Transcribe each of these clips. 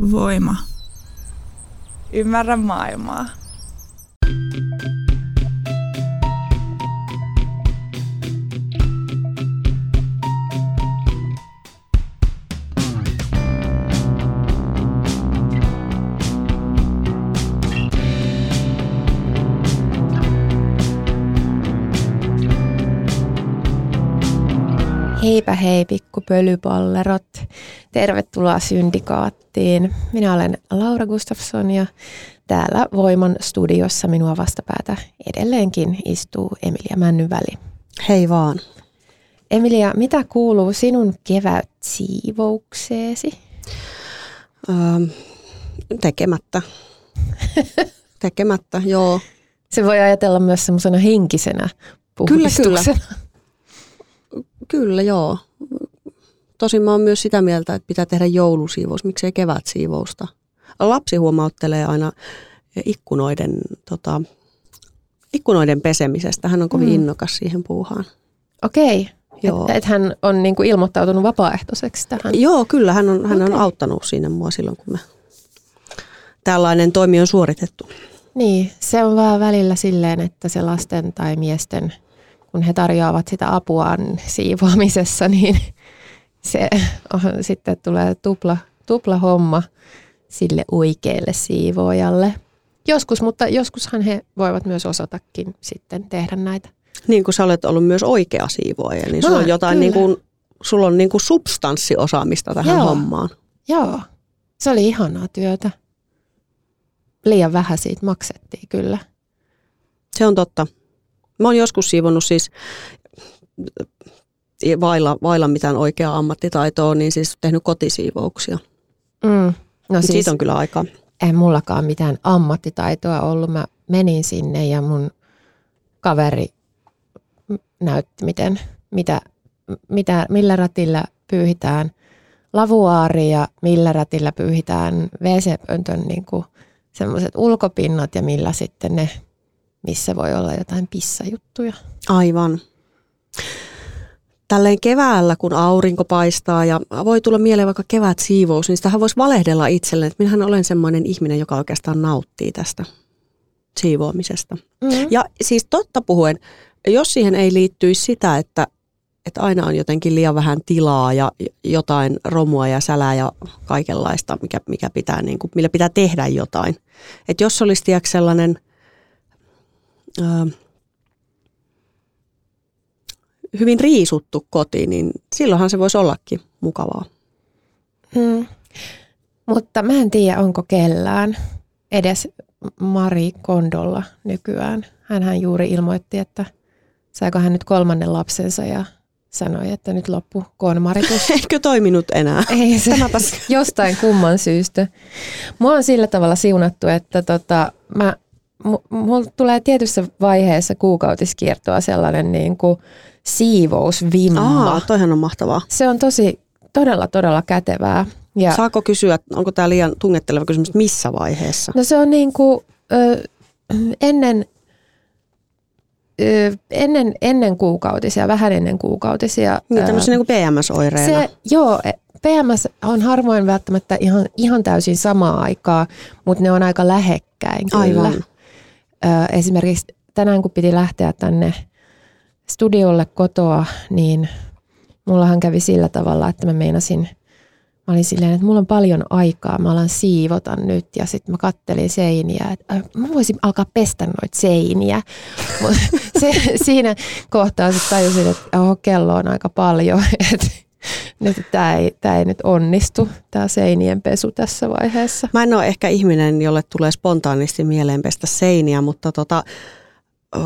Voima. Ymmärrä maailmaa. Heipä hei pikku pölypallerot. Tervetuloa Syndikaattiin. Minä olen Laura Gustafsson ja täällä Voiman studiossa minua vastapäätä edelleenkin istuu Emilia Männyväli. Hei vaan. Emilia, mitä kuuluu sinun kevätsiivoukseesi? Ähm, tekemättä. tekemättä, joo. Se voi ajatella myös semmoisena henkisenä puhdistuksena. kyllä. Kyllä, joo. Tosin mä oon myös sitä mieltä, että pitää tehdä joulusiivous, miksei kevätsiivousta. Lapsi huomauttelee aina ikkunoiden, tota, ikkunoiden pesemisestä. Hän on kovin Mm. innokas siihen puuhaan. Okei, Joo. että et hän on niinku ilmoittautunut vapaaehtoiseksi tähän. Joo, kyllä. Hän on, hän on Okei. auttanut siinä mua silloin, kun me tällainen toimi on suoritettu. Niin, se on vähän välillä silleen, että se lasten tai miesten, kun he tarjoavat sitä apuaan siivoamisessa, niin se on, sitten tulee tupla, tupla homma sille oikealle siivoojalle. Joskus, mutta joskushan he voivat myös osatakin sitten tehdä näitä. Niin kuin sä olet ollut myös oikea siivoaja, niin sulla on jotain kyllä. niin kuin, sulla on niin kuin substanssiosaamista tähän Joo. hommaan. Joo, se oli ihanaa työtä. Liian vähän siitä maksettiin kyllä. Se on totta. Mä oon joskus siivonnut siis vailla, vailla mitään oikeaa ammattitaitoa, niin siis tehnyt kotisiivouksia. Mm. No Siis, siis, siitä on kyllä aikaa. ei mullakaan mitään ammattitaitoa ollut. Mä menin sinne ja mun kaveri näytti, miten, mitä, mitä, millä ratilla pyyhitään lavuaari ja millä ratilla pyyhitään WC-pöntön niin semmoiset ulkopinnat ja millä sitten ne, missä voi olla jotain pissajuttuja. Aivan. Tälleen keväällä, kun aurinko paistaa ja voi tulla mieleen vaikka kevätsiivous, niin sitähän voisi valehdella itselleen, että minähän olen semmoinen ihminen, joka oikeastaan nauttii tästä siivoamisesta. Mm. Ja siis totta puhuen, jos siihen ei liittyisi sitä, että, että aina on jotenkin liian vähän tilaa ja jotain romua ja sälää ja kaikenlaista, mikä, mikä pitää, niin kuin, millä pitää tehdä jotain. Että jos olisi tiedätkö, sellainen hyvin riisuttu koti, niin silloinhan se voisi ollakin mukavaa. Mm. Mutta mä en tiedä, onko kellään edes Mari Kondolla nykyään. Hänhän juuri ilmoitti, että saiko hän nyt kolmannen lapsensa ja sanoi, että nyt loppu konmaritus. Eikö toiminut enää? Ei se jostain kumman syystä. Mua on sillä tavalla siunattu, että tota, mä, mulla tulee tietyssä vaiheessa kuukautiskiertoa sellainen niin kuin siivousvimma. Aa, toihan on mahtavaa. Se on tosi, todella, todella kätevää. Ja Saako kysyä, onko tämä liian tungetteleva kysymys, missä vaiheessa? No se on niin kuin, ö, ennen, ö, ennen, ennen kuukautisia, vähän ennen kuukautisia. Niin ö, tämmöisiä niin PMS-oireena. se, joo, e, PMS on harvoin välttämättä ihan, ihan täysin samaa aikaa, mutta ne on aika lähekkäin kyllä. Aivan. Esimerkiksi tänään kun piti lähteä tänne studiolle kotoa, niin mullahan kävi sillä tavalla, että mä meinasin, mä olin silleen, että mulla on paljon aikaa, mä alan siivota nyt ja sitten mä kattelin seiniä, että äh, mä voisin alkaa pestä noita seiniä. Se, siinä kohtaa sitten tajusin, että oh, kello on aika paljon, että nyt tämä ei, tää ei nyt onnistu, tämä seinien pesu tässä vaiheessa. Mä en ole ehkä ihminen, jolle tulee spontaanisti mieleen pestä seiniä, mutta tota, ö,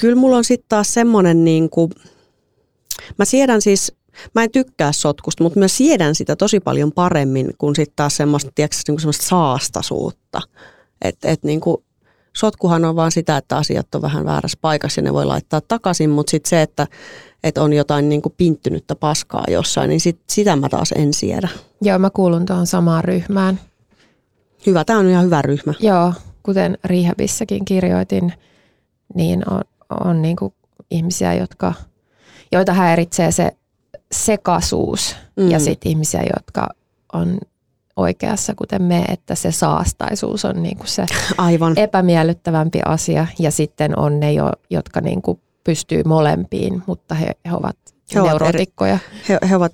kyllä mulla on sitten taas semmoinen niin kuin, mä siedän siis, mä en tykkää sotkusta, mutta mä siedän sitä tosi paljon paremmin kuin sitten taas semmoista, tiedätkö, niin kuin semmoista saastasuutta. Että et niin kuin, sotkuhan on vaan sitä, että asiat on vähän väärässä paikassa ja ne voi laittaa takaisin, mutta sitten se, että et on jotain niin kuin pinttynyttä paskaa jossain, niin sit, sitä mä taas en siedä. Joo, mä kuulun tuohon samaan ryhmään. Hyvä, tämä on ihan hyvä ryhmä. Joo, kuten Rehabissakin kirjoitin, niin on, on niin kuin ihmisiä, jotka, joita häiritsee se sekaisuus mm. ja sitten ihmisiä, jotka on oikeassa, kuten me, että se saastaisuus on niin kuin se Aivan. epämiellyttävämpi asia ja sitten on ne, jo, jotka niin kuin pystyy molempiin, mutta he, he ovat He ovat neurotikkoja. He, he ovat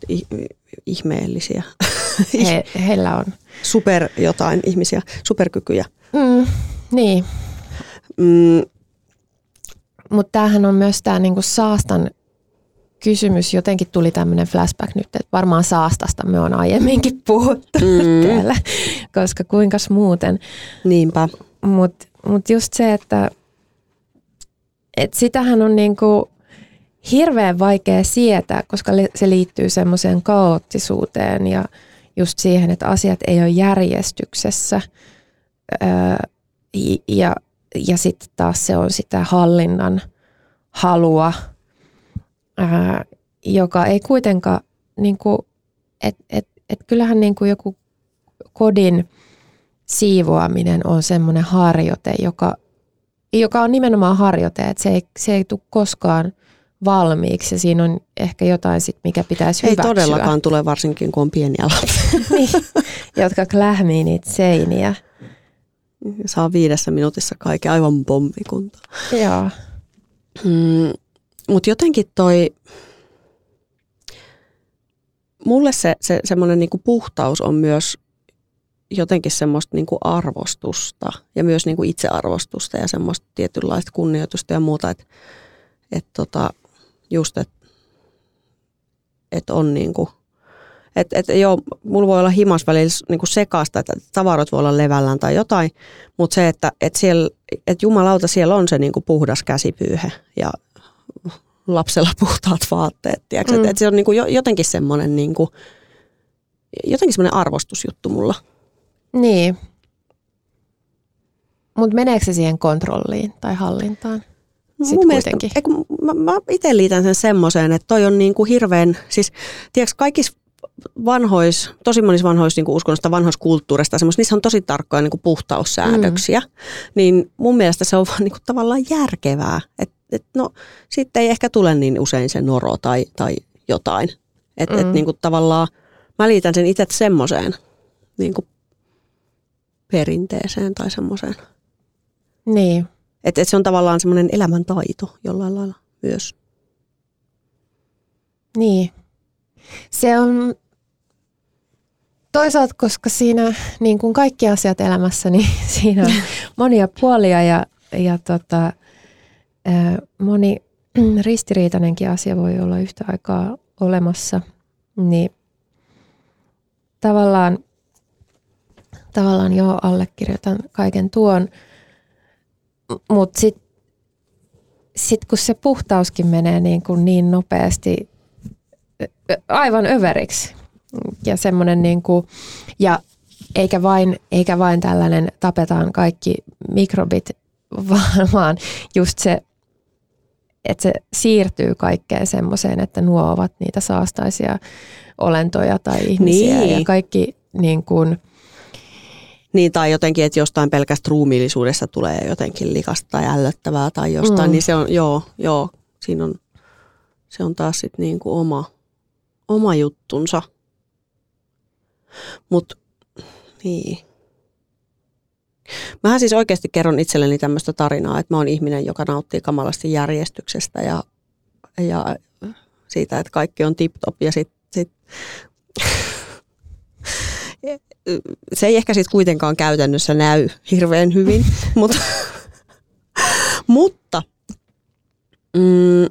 ihmeellisiä. He, heillä on. Super jotain ihmisiä, superkykyjä. Mm, niin, Mm, mutta tämähän on myös tämä niinku saastan kysymys. Jotenkin tuli tämmöinen flashback nyt, että varmaan saastasta me on aiemminkin puhuttu Mm. täällä, koska kuinkas muuten. niinpä. Mutta mut just se, että et sitähän on niinku hirveän vaikea sietää, koska se liittyy semmoiseen kaoottisuuteen ja just siihen, että asiat ei ole järjestyksessä. Öö, ja ja sitten taas se on sitä hallinnan halua, ää, joka ei kuitenkaan, niinku, että et, et kyllähän niinku joku kodin siivoaminen on semmoinen harjoite, joka, joka on nimenomaan harjoite, että se ei, se ei tule koskaan valmiiksi ja siinä on ehkä jotain, sit, mikä pitäisi Ei hyväksyä. todellakaan tule varsinkin, kun on pieniä lapsia. niin, jotka klähmii niitä seiniä. Saa viidessä minuutissa kaiken aivan pommikunta. Joo. Mm, Mutta jotenkin toi, mulle se, se semmoinen niinku puhtaus on myös jotenkin semmoista niinku arvostusta ja myös niinku itsearvostusta ja semmoista tietynlaista kunnioitusta ja muuta, että et tota, just, että et on niinku, että et, joo, mulla voi olla himas välillä niinku sekaasta, että tavarat voi olla levällään tai jotain, mutta se, että et siellä, et jumalauta, siellä on se niinku puhdas käsipyyhe ja lapsella puhtaat vaatteet. Mm. Mm. Että et se on niinku jo, jotenkin semmoinen niinku, jotenkin semmoinen arvostusjuttu mulla. Niin. Mutta meneekö se siihen kontrolliin tai hallintaan? Sit Mun mielestä, kuitenkin. ei, kun mä, mä itse liitän sen semmoiseen, että toi on niinku hirveän, siis tiedätkö, kaikissa vanhois, tosi monissa vanhoissa niinku uskonnosta, vanhoissa kulttuurista, semmoista, niissä on tosi tarkkoja niinku puhtaussäädöksiä, mm. niin mun mielestä se on vaan niinku tavallaan järkevää. Että et no, sitten ei ehkä tule niin usein se noro tai, tai jotain. Että mm. et, Mm. niinku tavallaan, mä liitän sen itse semmoiseen niinku perinteeseen tai semmoiseen. Niin. Että et se on tavallaan semmoinen elämäntaito jollain lailla myös. Niin. Se on toisaalta, koska siinä, niin kuin kaikki asiat elämässä, niin siinä on monia puolia ja, ja tota, moni ristiriitainenkin asia voi olla yhtä aikaa olemassa. Niin tavallaan, tavallaan joo, allekirjoitan kaiken tuon, mutta sitten sit kun se puhtauskin menee niin, kuin niin nopeasti aivan överiksi ja semmoinen niin kuin, ja eikä vain, eikä vain tällainen tapetaan kaikki mikrobit, vaan, vaan just se, että se siirtyy kaikkeen semmoiseen, että nuo ovat niitä saastaisia olentoja tai ihmisiä Niin. ja kaikki niin kuin, Niin, tai jotenkin, että jostain pelkästä ruumiillisuudesta tulee jotenkin likasta tai ällöttävää tai jostain, Mm. mm. niin se on, joo, joo, siinä on, se on taas sitten niin kuin oma, oma juttunsa. Mutta niin. Mähän siis oikeasti kerron itselleni tämmöistä tarinaa, että mä oon ihminen, joka nauttii kamalasti järjestyksestä ja, ja siitä, että kaikki on tip-top ja sitten sit, se ei ehkä sitten kuitenkaan käytännössä näy hirveän hyvin, mutta, mutta mm,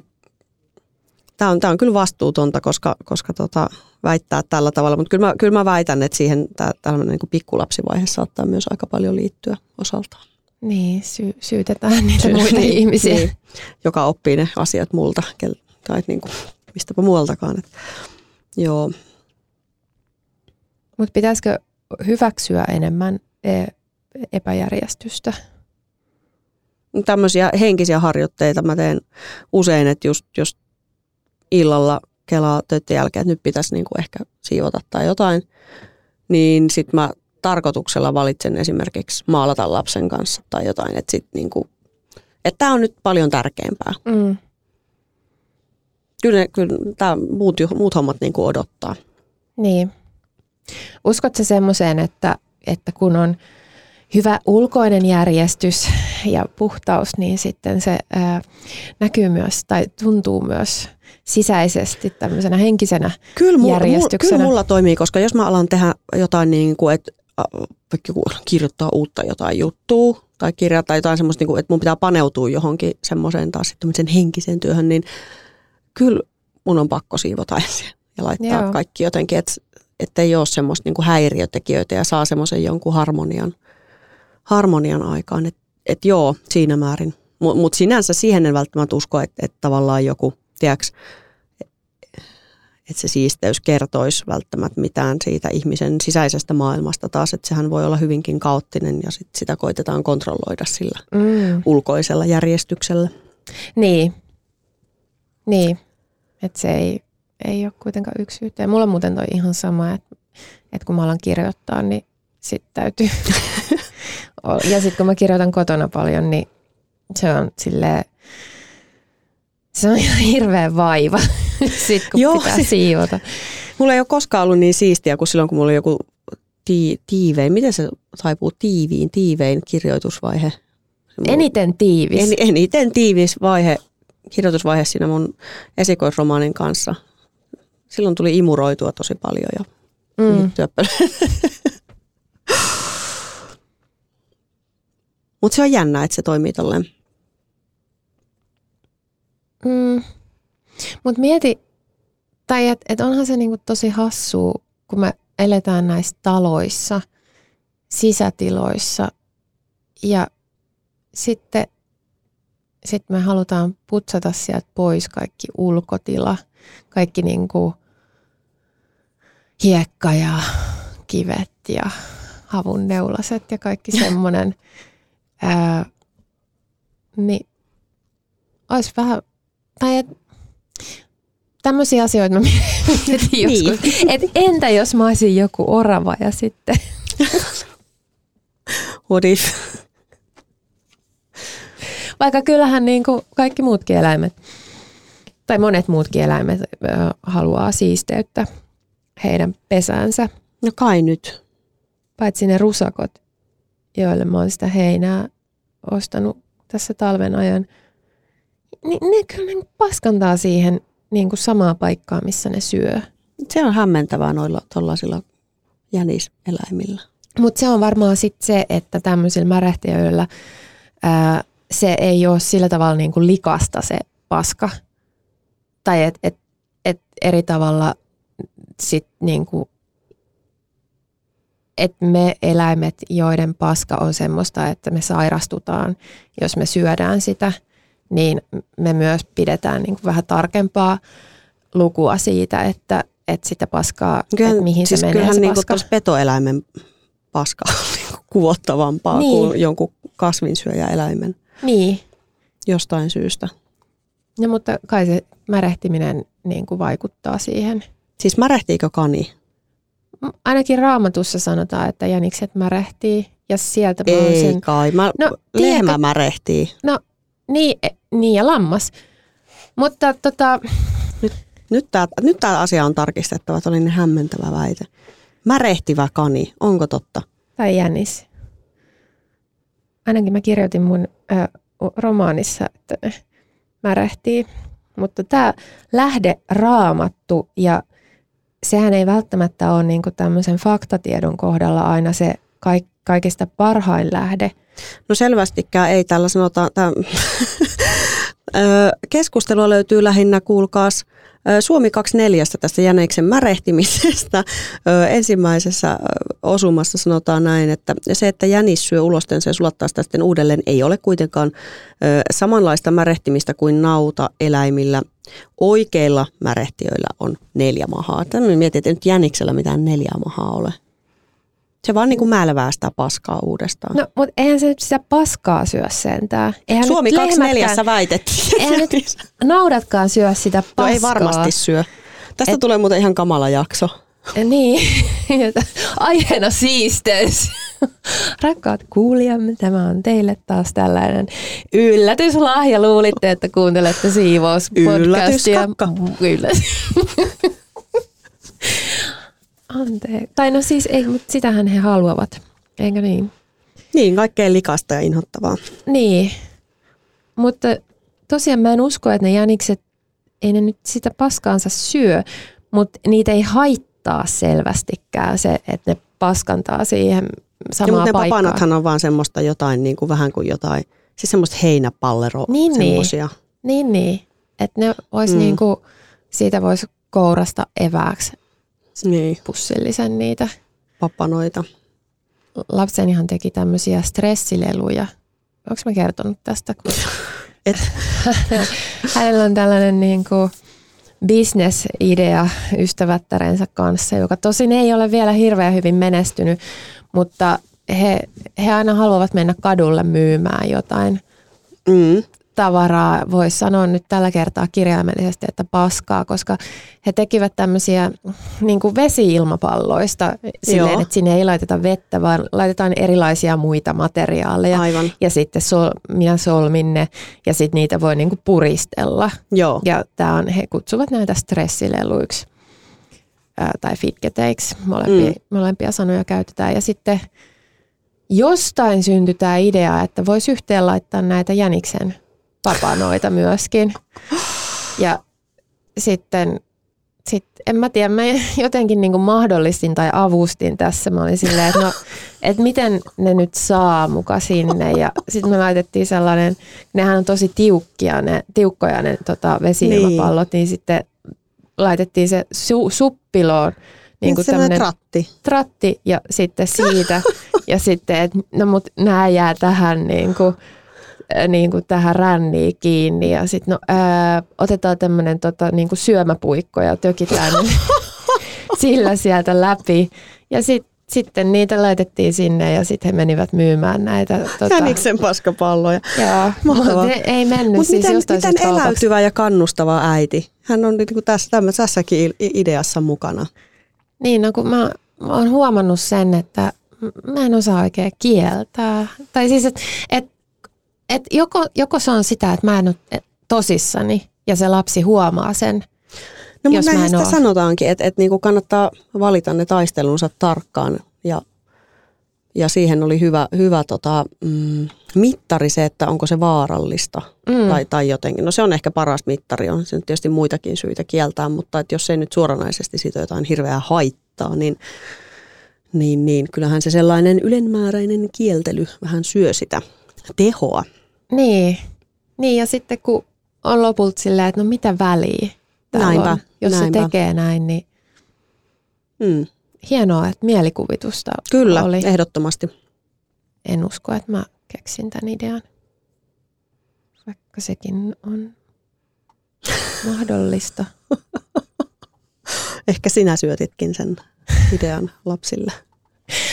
tämä on, on kyllä vastuutonta, koska, koska tota, väittää tällä tavalla, mutta kyllä mä, kyllä mä väitän, että siihen tää, tällainen niin pikkulapsivaihe saattaa myös aika paljon liittyä osaltaan. niin, sy- syytetään niitä Syy- muita niin, ihmisiä. niin, joka oppii ne asiat multa tai niin kuin, mistäpä muualtakaan. Et, joo. Mutta pitäisikö hyväksyä enemmän e- epäjärjestystä? tämmöisiä henkisiä harjoitteita mä teen usein, että just jos illalla kelaa töiden jälkeen, että nyt pitäisi niinku ehkä siivota tai jotain, niin sitten mä tarkoituksella valitsen esimerkiksi maalata lapsen kanssa tai jotain, että sit niinku, että tämä on nyt paljon tärkeämpää. Mm. Kyllä, kyllä tää muut, muut hommat niinku odottaa. Niin. Uskotko semmoiseen, että, että kun on hyvä ulkoinen järjestys ja puhtaus, niin sitten se ää, näkyy myös tai tuntuu myös sisäisesti tämmöisenä henkisenä kyllä mulla, järjestyksenä. Kyllä mulla toimii, koska jos mä alan tehdä jotain niin kuin, että vaikka kirjoittaa uutta jotain juttua tai kirjoittaa jotain semmoista, niin kuin, että mun pitää paneutua johonkin semmoiseen taas sitten henkiseen työhön, niin kyllä mun on pakko siivota ensin ja laittaa Joo. kaikki jotenkin, että että ei ole semmoista niin kuin häiriötekijöitä ja saa semmoisen jonkun harmonian, harmonian aikaan. Että et joo, siinä määrin. Mutta mut sinänsä siihen en välttämättä usko, että et tavallaan joku, tiedätkö, että se siisteys kertoisi välttämättä mitään siitä ihmisen sisäisestä maailmasta taas, että sehän voi olla hyvinkin kaoottinen ja sit sitä koitetaan kontrolloida sillä mm. ulkoisella järjestyksellä. Niin, niin. että se ei, ei ole kuitenkaan yksi yhteen. Mulla on muuten toi ihan sama, että, että kun mä alan kirjoittaa, niin sitten täytyy. ja sitten kun mä kirjoitan kotona paljon, niin se on silleen, se on ihan hirveä vaiva, sitten kun Joo, pitää siivota. Mulla ei ole koskaan ollut niin siistiä kuin silloin, kun mulla oli joku tii, tiivein, miten se taipuu tiiviin, tiivein kirjoitusvaihe. Eniten tiivis. En, eniten tiivis vaihe, kirjoitusvaihe siinä mun esikoisromaanin kanssa. Silloin tuli imuroitua tosi paljon ja mm. Mutta se on jännä, että se toimii tolleen. Mm. Mutta mieti, tai että et onhan se niinku tosi hassu, kun me eletään näissä taloissa, sisätiloissa ja sitten sit me halutaan putsata sieltä pois kaikki ulkotila, kaikki niinku hiekka ja kivet ja havun neulaset ja kaikki semmoinen. niin olisi vähän tai et, tämmöisiä asioita mä mietin niin. joskus. Et entä jos mä olisin joku orava ja sitten... What if? Vaikka kyllähän niin kuin kaikki muutkin eläimet, tai monet muutkin eläimet haluaa siisteyttä heidän pesänsä. No kai nyt. Paitsi ne rusakot, joille mä oon sitä heinää ostanut tässä talven ajan – niin ne kyllä ne paskantaa siihen niin kuin samaa paikkaa, missä ne syö. Se on hämmentävää noilla tuollaisilla jäniseläimillä. Mutta se on varmaan sitten se, että tämmöisillä märehtiöillä ää, se ei ole sillä tavalla niin kuin likasta se paska. Tai että et, et eri tavalla sit niin kuin, että me eläimet, joiden paska on semmoista, että me sairastutaan, jos me syödään sitä – niin me myös pidetään niin kuin vähän tarkempaa lukua siitä, että, että sitä paskaa, Kyllä, että mihin siis se menee kyllähän se niin paska. petoeläimen paska on niin kuvottavampaa niin. kuin jonkun kasvinsyöjäeläimen niin. jostain syystä. No mutta kai se märehtiminen niin kuin vaikuttaa siihen. Siis märehtiikö kani? Ainakin raamatussa sanotaan, että jänikset märehtii ja sieltä Ei sen... kai, mä, no, lehmä tiedätkö, märehtii. No niin, e, niin ja lammas. Mutta tota... Nyt, nyt tämä nyt tää asia on tarkistettava, että oli niin hämmentävä väite. Märehtivä kani, onko totta? Tai jänis. Ainakin mä kirjoitin mun ö, romaanissa, että märehtii. Mutta tämä lähde raamattu ja sehän ei välttämättä ole niinku tämmöisen faktatiedon kohdalla aina se kaik, kaikista parhain lähde – No selvästikään ei tällä sanotaan. Tämä Keskustelua löytyy lähinnä, kuulkaas, Suomi 24 tästä jäneiksen märehtimisestä. Ensimmäisessä osumassa sanotaan näin, että se, että jänis syö ulostensa ja sulattaa sitä sitten uudelleen, ei ole kuitenkaan samanlaista märehtimistä kuin nauta eläimillä. Oikeilla märehtiöillä on neljä mahaa. Tämä mietin, että nyt jäniksellä mitään neljä mahaa ole. Se vaan niin kuin mälvää sitä paskaa uudestaan. No, mutta eihän se nyt sitä paskaa syö sentään. Eihän Suomi 24 väitettiin. Eihän nyt naudatkaan syö sitä paskaa. No ei varmasti syö. Tästä Et, tulee muuten ihan kamala jakso. Niin, aiheena siisteys. Rakkaat kuulijamme, tämä on teille taas tällainen yllätyslahja. Luulitte, että kuuntelette siivouspodcastia. Yllätyskakka. Yllätys. Anteeksi. Tai no siis ei, mutta sitähän he haluavat, eikö niin? Niin, kaikkein likasta ja inhottavaa. Niin, mutta tosiaan mä en usko, että ne jänikset, ei ne nyt sitä paskaansa syö, mutta niitä ei haittaa selvästikään se, että ne paskantaa siihen samaan ja, mutta ne paikkaan. papanathan on vaan semmoista jotain, niin kuin vähän kuin jotain, siis semmoista heinäpallero, Niin, niin. semmoisia. Niin, niin. Että ne vois Mm. mm. niinku, siitä voisi kourasta evääksi Niin, pussillisen niitä. papanoita. Lapsenihan teki tämmöisiä stressileluja. Onko mä kertonut tästä? Kun Et. Hänellä on tällainen niin kuin business-idea ystävättärensä kanssa, joka tosin ei ole vielä hirveän hyvin menestynyt, mutta he, he aina haluavat mennä kadulle myymään jotain Mm. Tavaraa, voisi sanoa nyt tällä kertaa kirjaimellisesti, että paskaa, koska he tekivät tämmöisiä niin kuin vesi-ilmapalloista silleen, Joo. että sinne ei laiteta vettä, vaan laitetaan erilaisia muita materiaaleja. Aivan, Ja sitten sol, minä solmin ne ja sitten niitä voi niin kuin puristella. joo. Ja tää on, he kutsuvat näitä stressileluiksi ää, tai fitketeiksi, molempia, mm. molempia sanoja käytetään. Ja sitten jostain syntyi tämä idea, että voisi yhteen laittaa näitä jäniksen papanoita myöskin. Ja sitten, sit, en mä tiedä, mä jotenkin niin mahdollistin tai avustin tässä. Mä olin silleen, että no, et miten ne nyt saa muka sinne. Ja sitten me laitettiin sellainen, nehän on tosi tiukkia, ne, tiukkoja ne tota, vesi-ilmapallot, niin. niin sitten laitettiin se su, suppiloon niin kuin tämmöinen tratti. tratti ja sitten siitä ja sitten, että no mut nämä jää tähän niin kuin, niin kuin tähän ränniin kiinni ja sitten no ää, otetaan tämmöinen tota, niin kuin syömäpuikko ja tökitään sillä sieltä läpi ja sit, sitten niitä laitettiin sinne ja sitten he menivät myymään näitä. Tota, Jäniksen paskapalloja. Joo, mutta ei mennyt Mutta siis miten, jostain miten eläytyvä ja kannustava äiti? Hän on niin kuin tässä, tässäkin ideassa mukana. Niin, no kun mä, mä oon huomannut sen, että mä en osaa oikein kieltää. Tai siis, että et, et joko, joko se on sitä, että mä en ole tosissani ja se lapsi huomaa sen. No mutta näinhän en sitä oo. sanotaankin, että, että niin kuin kannattaa valita ne taistelunsa tarkkaan ja, ja siihen oli hyvä, hyvä tota, mm, mittari se, että onko se vaarallista Mm. tai, tai jotenkin. No se on ehkä paras mittari, on se nyt tietysti muitakin syitä kieltää, mutta että jos ei nyt suoranaisesti siitä jotain hirveää haittaa, niin, niin, niin kyllähän se sellainen ylenmääräinen kieltely vähän syö sitä tehoa. Niin. niin, ja sitten kun on lopulta silleen, että no mitä väliä Näinpä, on. Jos näinpä. se tekee näin, niin Mm, hienoa, että mielikuvitusta kyllä, oli. ehdottomasti. En usko, että mä keksin tämän idean. Vaikka sekin on mahdollista. Ehkä sinä syötitkin sen idean lapsille.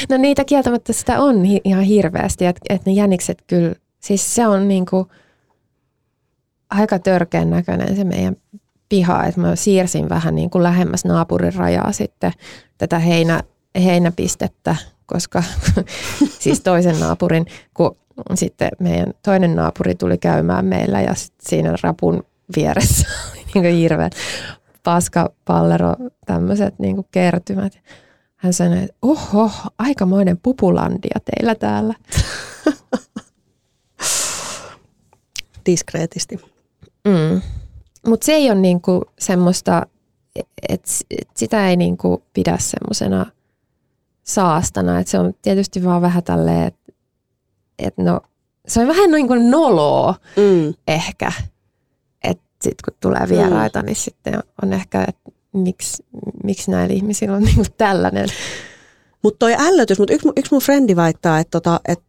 No niitä kieltämättä sitä on ihan hirveästi, että et ne jänikset kyllä, siis se on niinku aika törkeän näköinen se meidän piha, että mä siirsin vähän niin kuin lähemmäs naapurin rajaa sitten tätä heinä, heinäpistettä, koska siis toisen naapurin, kun sitten meidän toinen naapuri tuli käymään meillä ja sit siinä rapun vieressä oli niin kuin hirveä paskapallero, tämmöiset niin kuin kertymät. Hän sanoi, että oho, aikamoinen pupulandia teillä täällä. Diskreetisti. Mm. Mutta se ei ole niinku semmoista, että et sitä ei niinku pidä semmoisena saastana. Et se on tietysti vaan vähän tälleen, että et no, se on vähän niin kuin noloa Mm. ehkä. Että sitten kun tulee vieraita, mm. niin sitten on ehkä, että miksi, miksi näillä ihmisillä on niinku tällainen. Mutta toi ällötys, mutta yksi, yksi mun frendi väittää, että tota, et,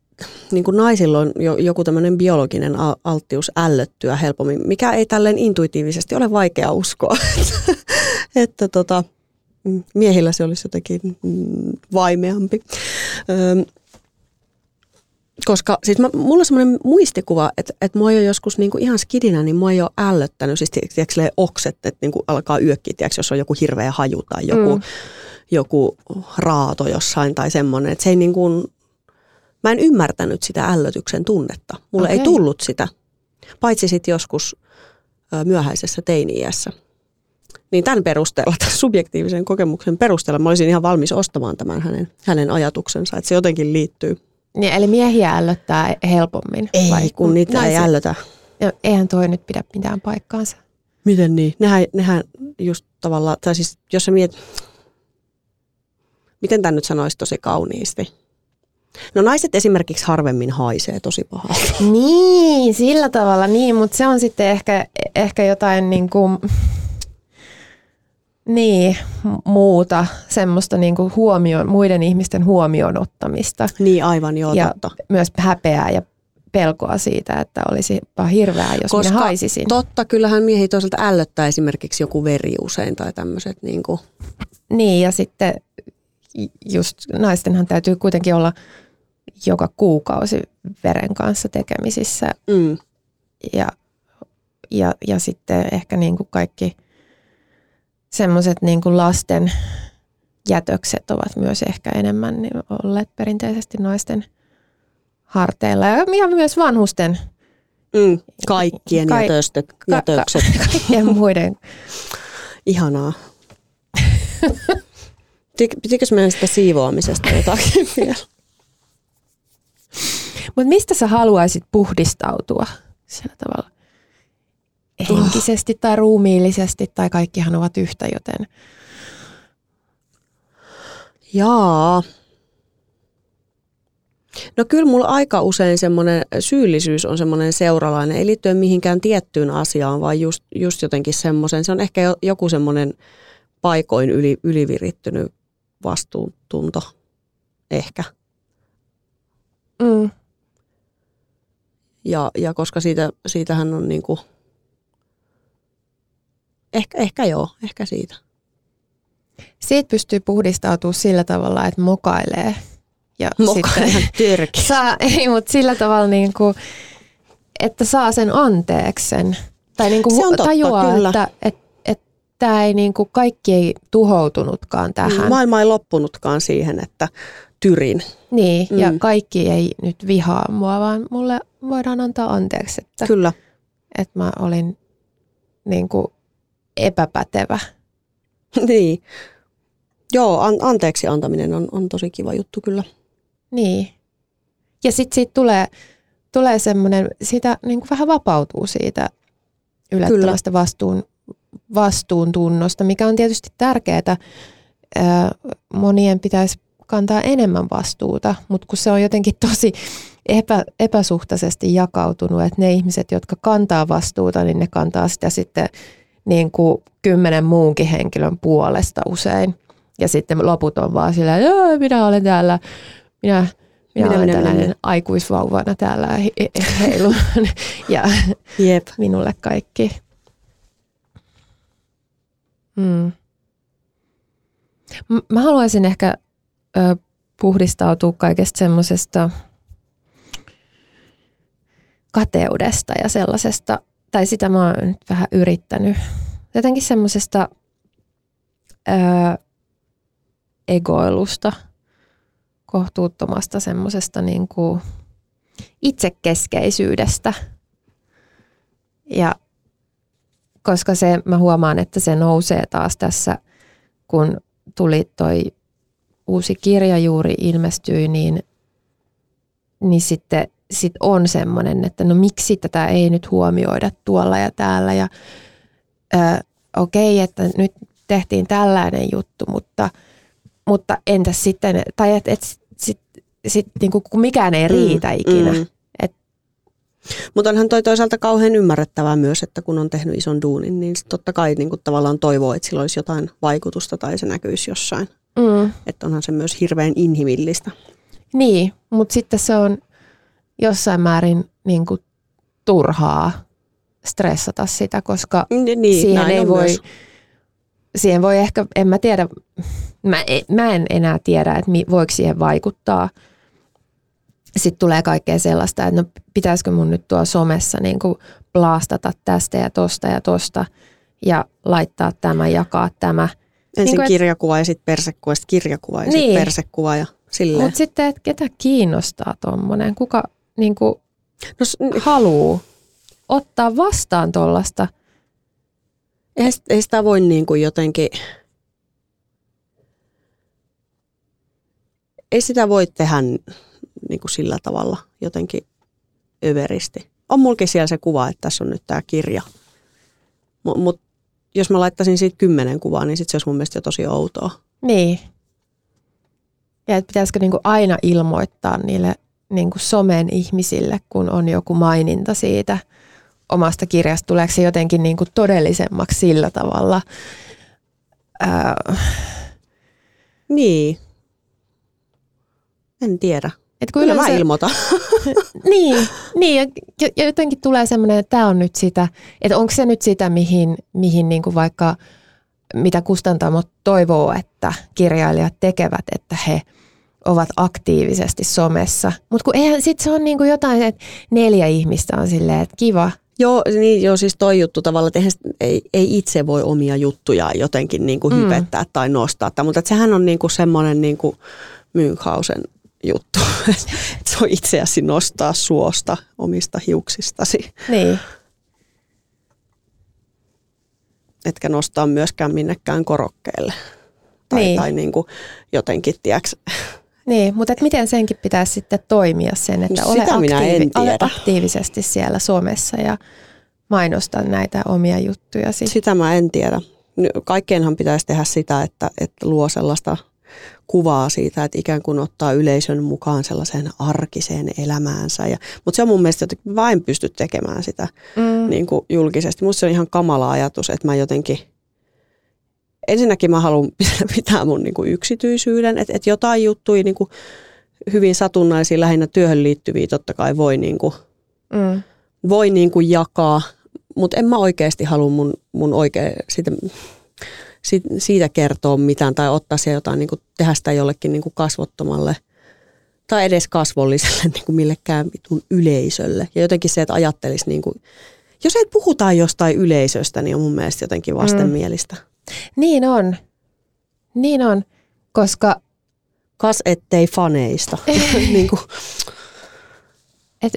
niin naisilla on jo, joku tämmöinen biologinen al- alttius ällöttyä helpommin, mikä ei tälleen intuitiivisesti ole vaikea uskoa. että tota, miehillä se olisi jotenkin mm, vaimeampi. Öm, koska siis mä, mulla on semmoinen muistikuva, että, että mua ei ole joskus niin kuin ihan skidinä, niin mua ei ole ällöttänyt, siis tiedätkö, silleen okset, että niin kuin alkaa yökkiä, tiedätkö, jos on joku hirveä haju tai joku, Mm. joku raato jossain tai semmoinen, että se ei niin kuin, mä en ymmärtänyt sitä ällötyksen tunnetta. Mulle okay. ei tullut sitä, paitsi sitten joskus myöhäisessä teini-iässä. Niin tämän perusteella, tämän subjektiivisen kokemuksen perusteella mä olisin ihan valmis ostamaan tämän hänen, hänen ajatuksensa, että se jotenkin liittyy. Niin, eli miehiä ällöttää helpommin. Ei, vai? kun niitä ei Naisia- ällötä. No, eihän toi nyt pidä mitään paikkaansa. Miten niin? Nehän, nehän just tavallaan, tai siis jos sä miet... Miten tämän nyt sanoisi tosi kauniisti? No naiset esimerkiksi harvemmin haisee tosi pahalta. Niin, sillä tavalla niin, mutta se on sitten ehkä, ehkä jotain niin kuin, niin, muuta semmoista niin kuin huomioon, muiden ihmisten huomioon ottamista. Niin aivan, joo, ja totta. myös häpeää ja pelkoa siitä, että olisi hirveää, jos Koska minä haisisin. Totta, kyllähän miehiä toisaalta ällöttää esimerkiksi joku veri usein tai tämmöiset. Niin kuin. Niin, ja sitten just naistenhan täytyy kuitenkin olla joka kuukausi veren kanssa tekemisissä Mm. ja, ja, ja sitten ehkä niin kuin kaikki semmoiset niin kuin lasten jätökset ovat myös ehkä enemmän niin olleet perinteisesti naisten harteilla ja, myös vanhusten Mm. Kaikkien Ka- jätöstö, ka- jätökset. kaikkien muiden. Ihanaa. Piti- Pitikö meidän sitä siivoamisesta jotakin vielä? Mutta mistä sä haluaisit puhdistautua sillä tavalla? Henkisesti tai ruumiillisesti tai kaikkihan ovat yhtä, joten Jaa. No kyllä mulla aika usein semmoinen syyllisyys on semmoinen seuralainen, ei liittyen mihinkään tiettyyn asiaan, vaan just, just jotenkin semmoisen, se on ehkä jo- joku semmoinen paikoin yli, ylivirittynyt vastuuntunto, ehkä. mm, Ja, ja koska siitä, siitähän on niinku, ehkä, ehkä joo, ehkä siitä. siitä pystyy puhdistautumaan sillä tavalla, että mokailee. Ja Moka ihan törkeä. saa, ei, mutta sillä tavalla, niin kuin, että saa sen anteeksi sen. Tai niin kuin Se on totta, tajuaa, kyllä. että et, et, tää ei, niin kuin, kaikki ei tuhoutunutkaan tähän. Maailma ei loppunutkaan siihen, että tyrin. Niin, ja Mm. kaikki ei nyt vihaa mua, vaan mulle voidaan antaa anteeksi, että, Kyllä. että mä olin niin kuin epäpätevä. niin. Joo, an- anteeksi antaminen on, on tosi kiva juttu kyllä. Niin. Ja sitten siitä tulee, tulee semmoinen, sitä niin kuin vähän vapautuu siitä yllättävästä vastuun, vastuuntunnosta, mikä on tietysti tärkeää. Ää, Monien pitäisi kantaa enemmän vastuuta, mutta kun se on jotenkin tosi epä, epäsuhtaisesti jakautunut, että ne ihmiset, jotka kantaa vastuuta, niin ne kantaa sitä sitten niin kuin kymmenen muunkin henkilön puolesta usein. Ja sitten loput on vaan sillä, että minä olen täällä, minä, minä, Minä, olen minä, tällainen minä. aikuisvauvana täällä he- he- heilun ja Jep. minulle kaikki. Mm. Mä haluaisin ehkä ö, puhdistautua kaikesta semmoisesta kateudesta ja sellaisesta, tai sitä mä oon nyt vähän yrittänyt, jotenkin semmoisesta egoilusta, kohtuuttomasta semmoisesta niin kuin itsekeskeisyydestä. Ja koska se, mä huomaan, että se nousee taas tässä, kun tuli toi uusi kirja juuri ilmestyi, niin, niin sitten sit on semmoinen, että no miksi tätä ei nyt huomioida tuolla ja täällä ja okei, että nyt tehtiin tällainen juttu, mutta, mutta entäs sitten, tai että et, sit, sit, niinku, kun mikään ei riitä mm, ikinä. Mm. Mutta onhan toi toisaalta kauhean ymmärrettävää myös, että kun on tehnyt ison duunin, niin totta kai niin kuin tavallaan toivoo, että sillä olisi jotain vaikutusta tai se näkyisi jossain. mm, Että onhan se myös hirveän inhimillistä. Niin, mutta sitten se on jossain määrin niin kuin turhaa stressata sitä, koska Niin, niin siihen ei voi, myös. siihen voi ehkä, en mä tiedä, mä, e- mä en enää tiedä, että mi- voiko siihen vaikuttaa. Sitten tulee kaikkea sellaista, että no pitäisikö mun nyt tuo somessa niin kuin blaastata tästä ja tosta ja tosta ja laittaa tämä, jakaa tämä. Ensin Niin kuin, kirjakuva ja sitten persekuva, sitten kirjakuva ja sitten Niin. persekuva ja silleen. Mutta sitten, että ketä kiinnostaa tuommoinen, kuka niin kuin, No, haluu ottaa vastaan tuollaista Ei, ei sitä voi niin kuin jotenkin, ei sitä voi tehdä niin kuin sillä tavalla jotenkin överisti. On mulkin siellä se kuva, että tässä on nyt tämä kirja. Mutta mut, jos mä laittaisin siitä kymmenen kuvaa, niin sit se olisi mun mielestä jo tosi outoa. Niin. Ja että pitäisikö niinku aina ilmoittaa niille niinku somen ihmisille, kun on joku maininta siitä omasta kirjasta. Tuleeko se jotenkin niinku todellisemmaksi sillä tavalla? Öö, Niin. En tiedä. et kun Kyllä mä yleensä- ilmoitan. niin, niin ja ja jotenkin tulee semmoinen, että tämä on nyt sitä, että onko se nyt sitä, mihin, mihin niin kuin vaikka, mitä kustantamot toivoo, että kirjailijat tekevät, että he ovat aktiivisesti somessa. Mutta kun eihän sit se on niin kuin jotain, että neljä ihmistä on silleen, että kiva. Joo, niin, joo, siis toi juttu tavallaan, että eihän ei, ei itse voi omia juttujaan jotenkin niin kuin Mm. hypettää tai nostaa. Tai, mutta sehän on niin kuin semmoinen niin kuin Münchhausen juttu, että se on itseäsi nostaa suosta omista hiuksistasi, Niin, etkä nostaa myöskään minnekään korokkeelle. Tai, Niin. tai niin kuin jotenkin, tiedätkö, niin mutta et miten senkin pitäisi sitten toimia sen, että No ole, sitä en ole aktiivisesti siellä somessa ja mainosta näitä omia juttujasi. Sitä mä en tiedä. Kaikkeenhan pitäisi tehdä sitä, että, että luo sellaista kuvaa siitä, että ikään kuin ottaa yleisön mukaan sellaiseen arkiseen elämäänsä. Ja, mutta se on mun mielestä jotenkin, mä en pysty tekemään sitä Mm. niin kuin julkisesti. Musta se on ihan kamala ajatus, että mä jotenkin, ensinnäkin mä haluan pitää mun niin kuin yksityisyyden, että, että jotain juttuja niin kuin hyvin satunnaisia, lähinnä työhön liittyviä totta kai voi niin kuin Mm. voi niin kuin jakaa, mutta en mä oikeasti halua mun, mun oikein siitä, siitä, kertoa mitään tai ottaa siellä jotain, niin kuin tehdä sitä jollekin niin kuin kasvottomalle tai edes kasvolliselle niin kuin millekään vitun yleisölle. Ja jotenkin se, että ajattelisi, niin kuin, jos et puhutaan jostain yleisöstä, niin on mun mielestä jotenkin vastenmielistä. Niin on. Niin on, koska Kas ettei faneista. niin kuin, et,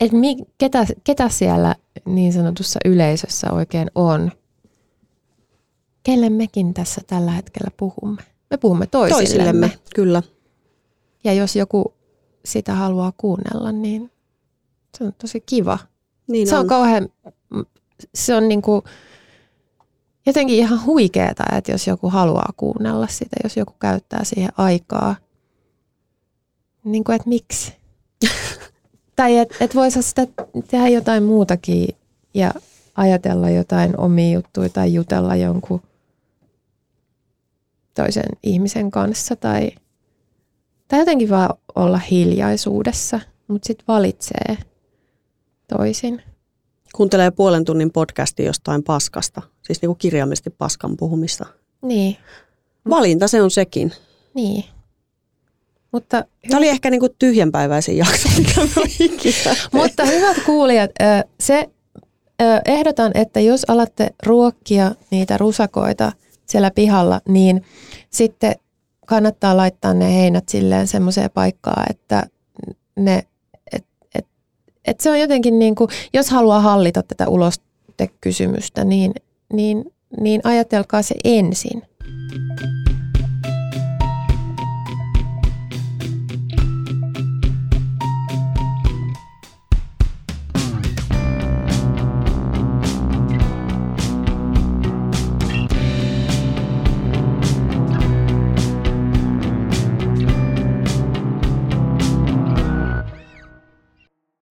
et mi, ketä, ketä siellä niin sanotussa yleisössä oikein on? Kelle mekin tässä tällä hetkellä puhumme? Me puhumme toisillemme. toisillemme, kyllä. Ja jos joku sitä haluaa kuunnella, niin se on tosi kiva. Niin se on, on. kauhean, se on niinku jotenkin ihan huikeeta, että jos joku haluaa kuunnella sitä, jos joku käyttää siihen aikaa. Niin kuin, että miksi? tai että et voisi sitä tehdä jotain muutakin ja ajatella jotain omia juttuja tai jutella jonkun toisen ihmisen kanssa tai, tai jotenkin vaan olla hiljaisuudessa, mutta sitten valitsee toisin. Kuuntelee puolen tunnin podcastia jostain paskasta, siis niin kuin kirjaimellisesti paskan puhumista. Niin, Valinta se on sekin. niin. Mutta, Tämä oli ehkä niinku tyhjänpäiväisin jakso, mikä ikinä. mutta hyvät kuulijat, se ehdotan, että jos alatte ruokkia niitä rusakoita siellä pihalla, niin sitten kannattaa laittaa ne heinät silleen semmoiseen paikkaan, että ne, et se on jotenkin niin kuin, jos haluaa hallita tätä ulostekysymystä, niin, niin, niin ajatelkaa se ensin.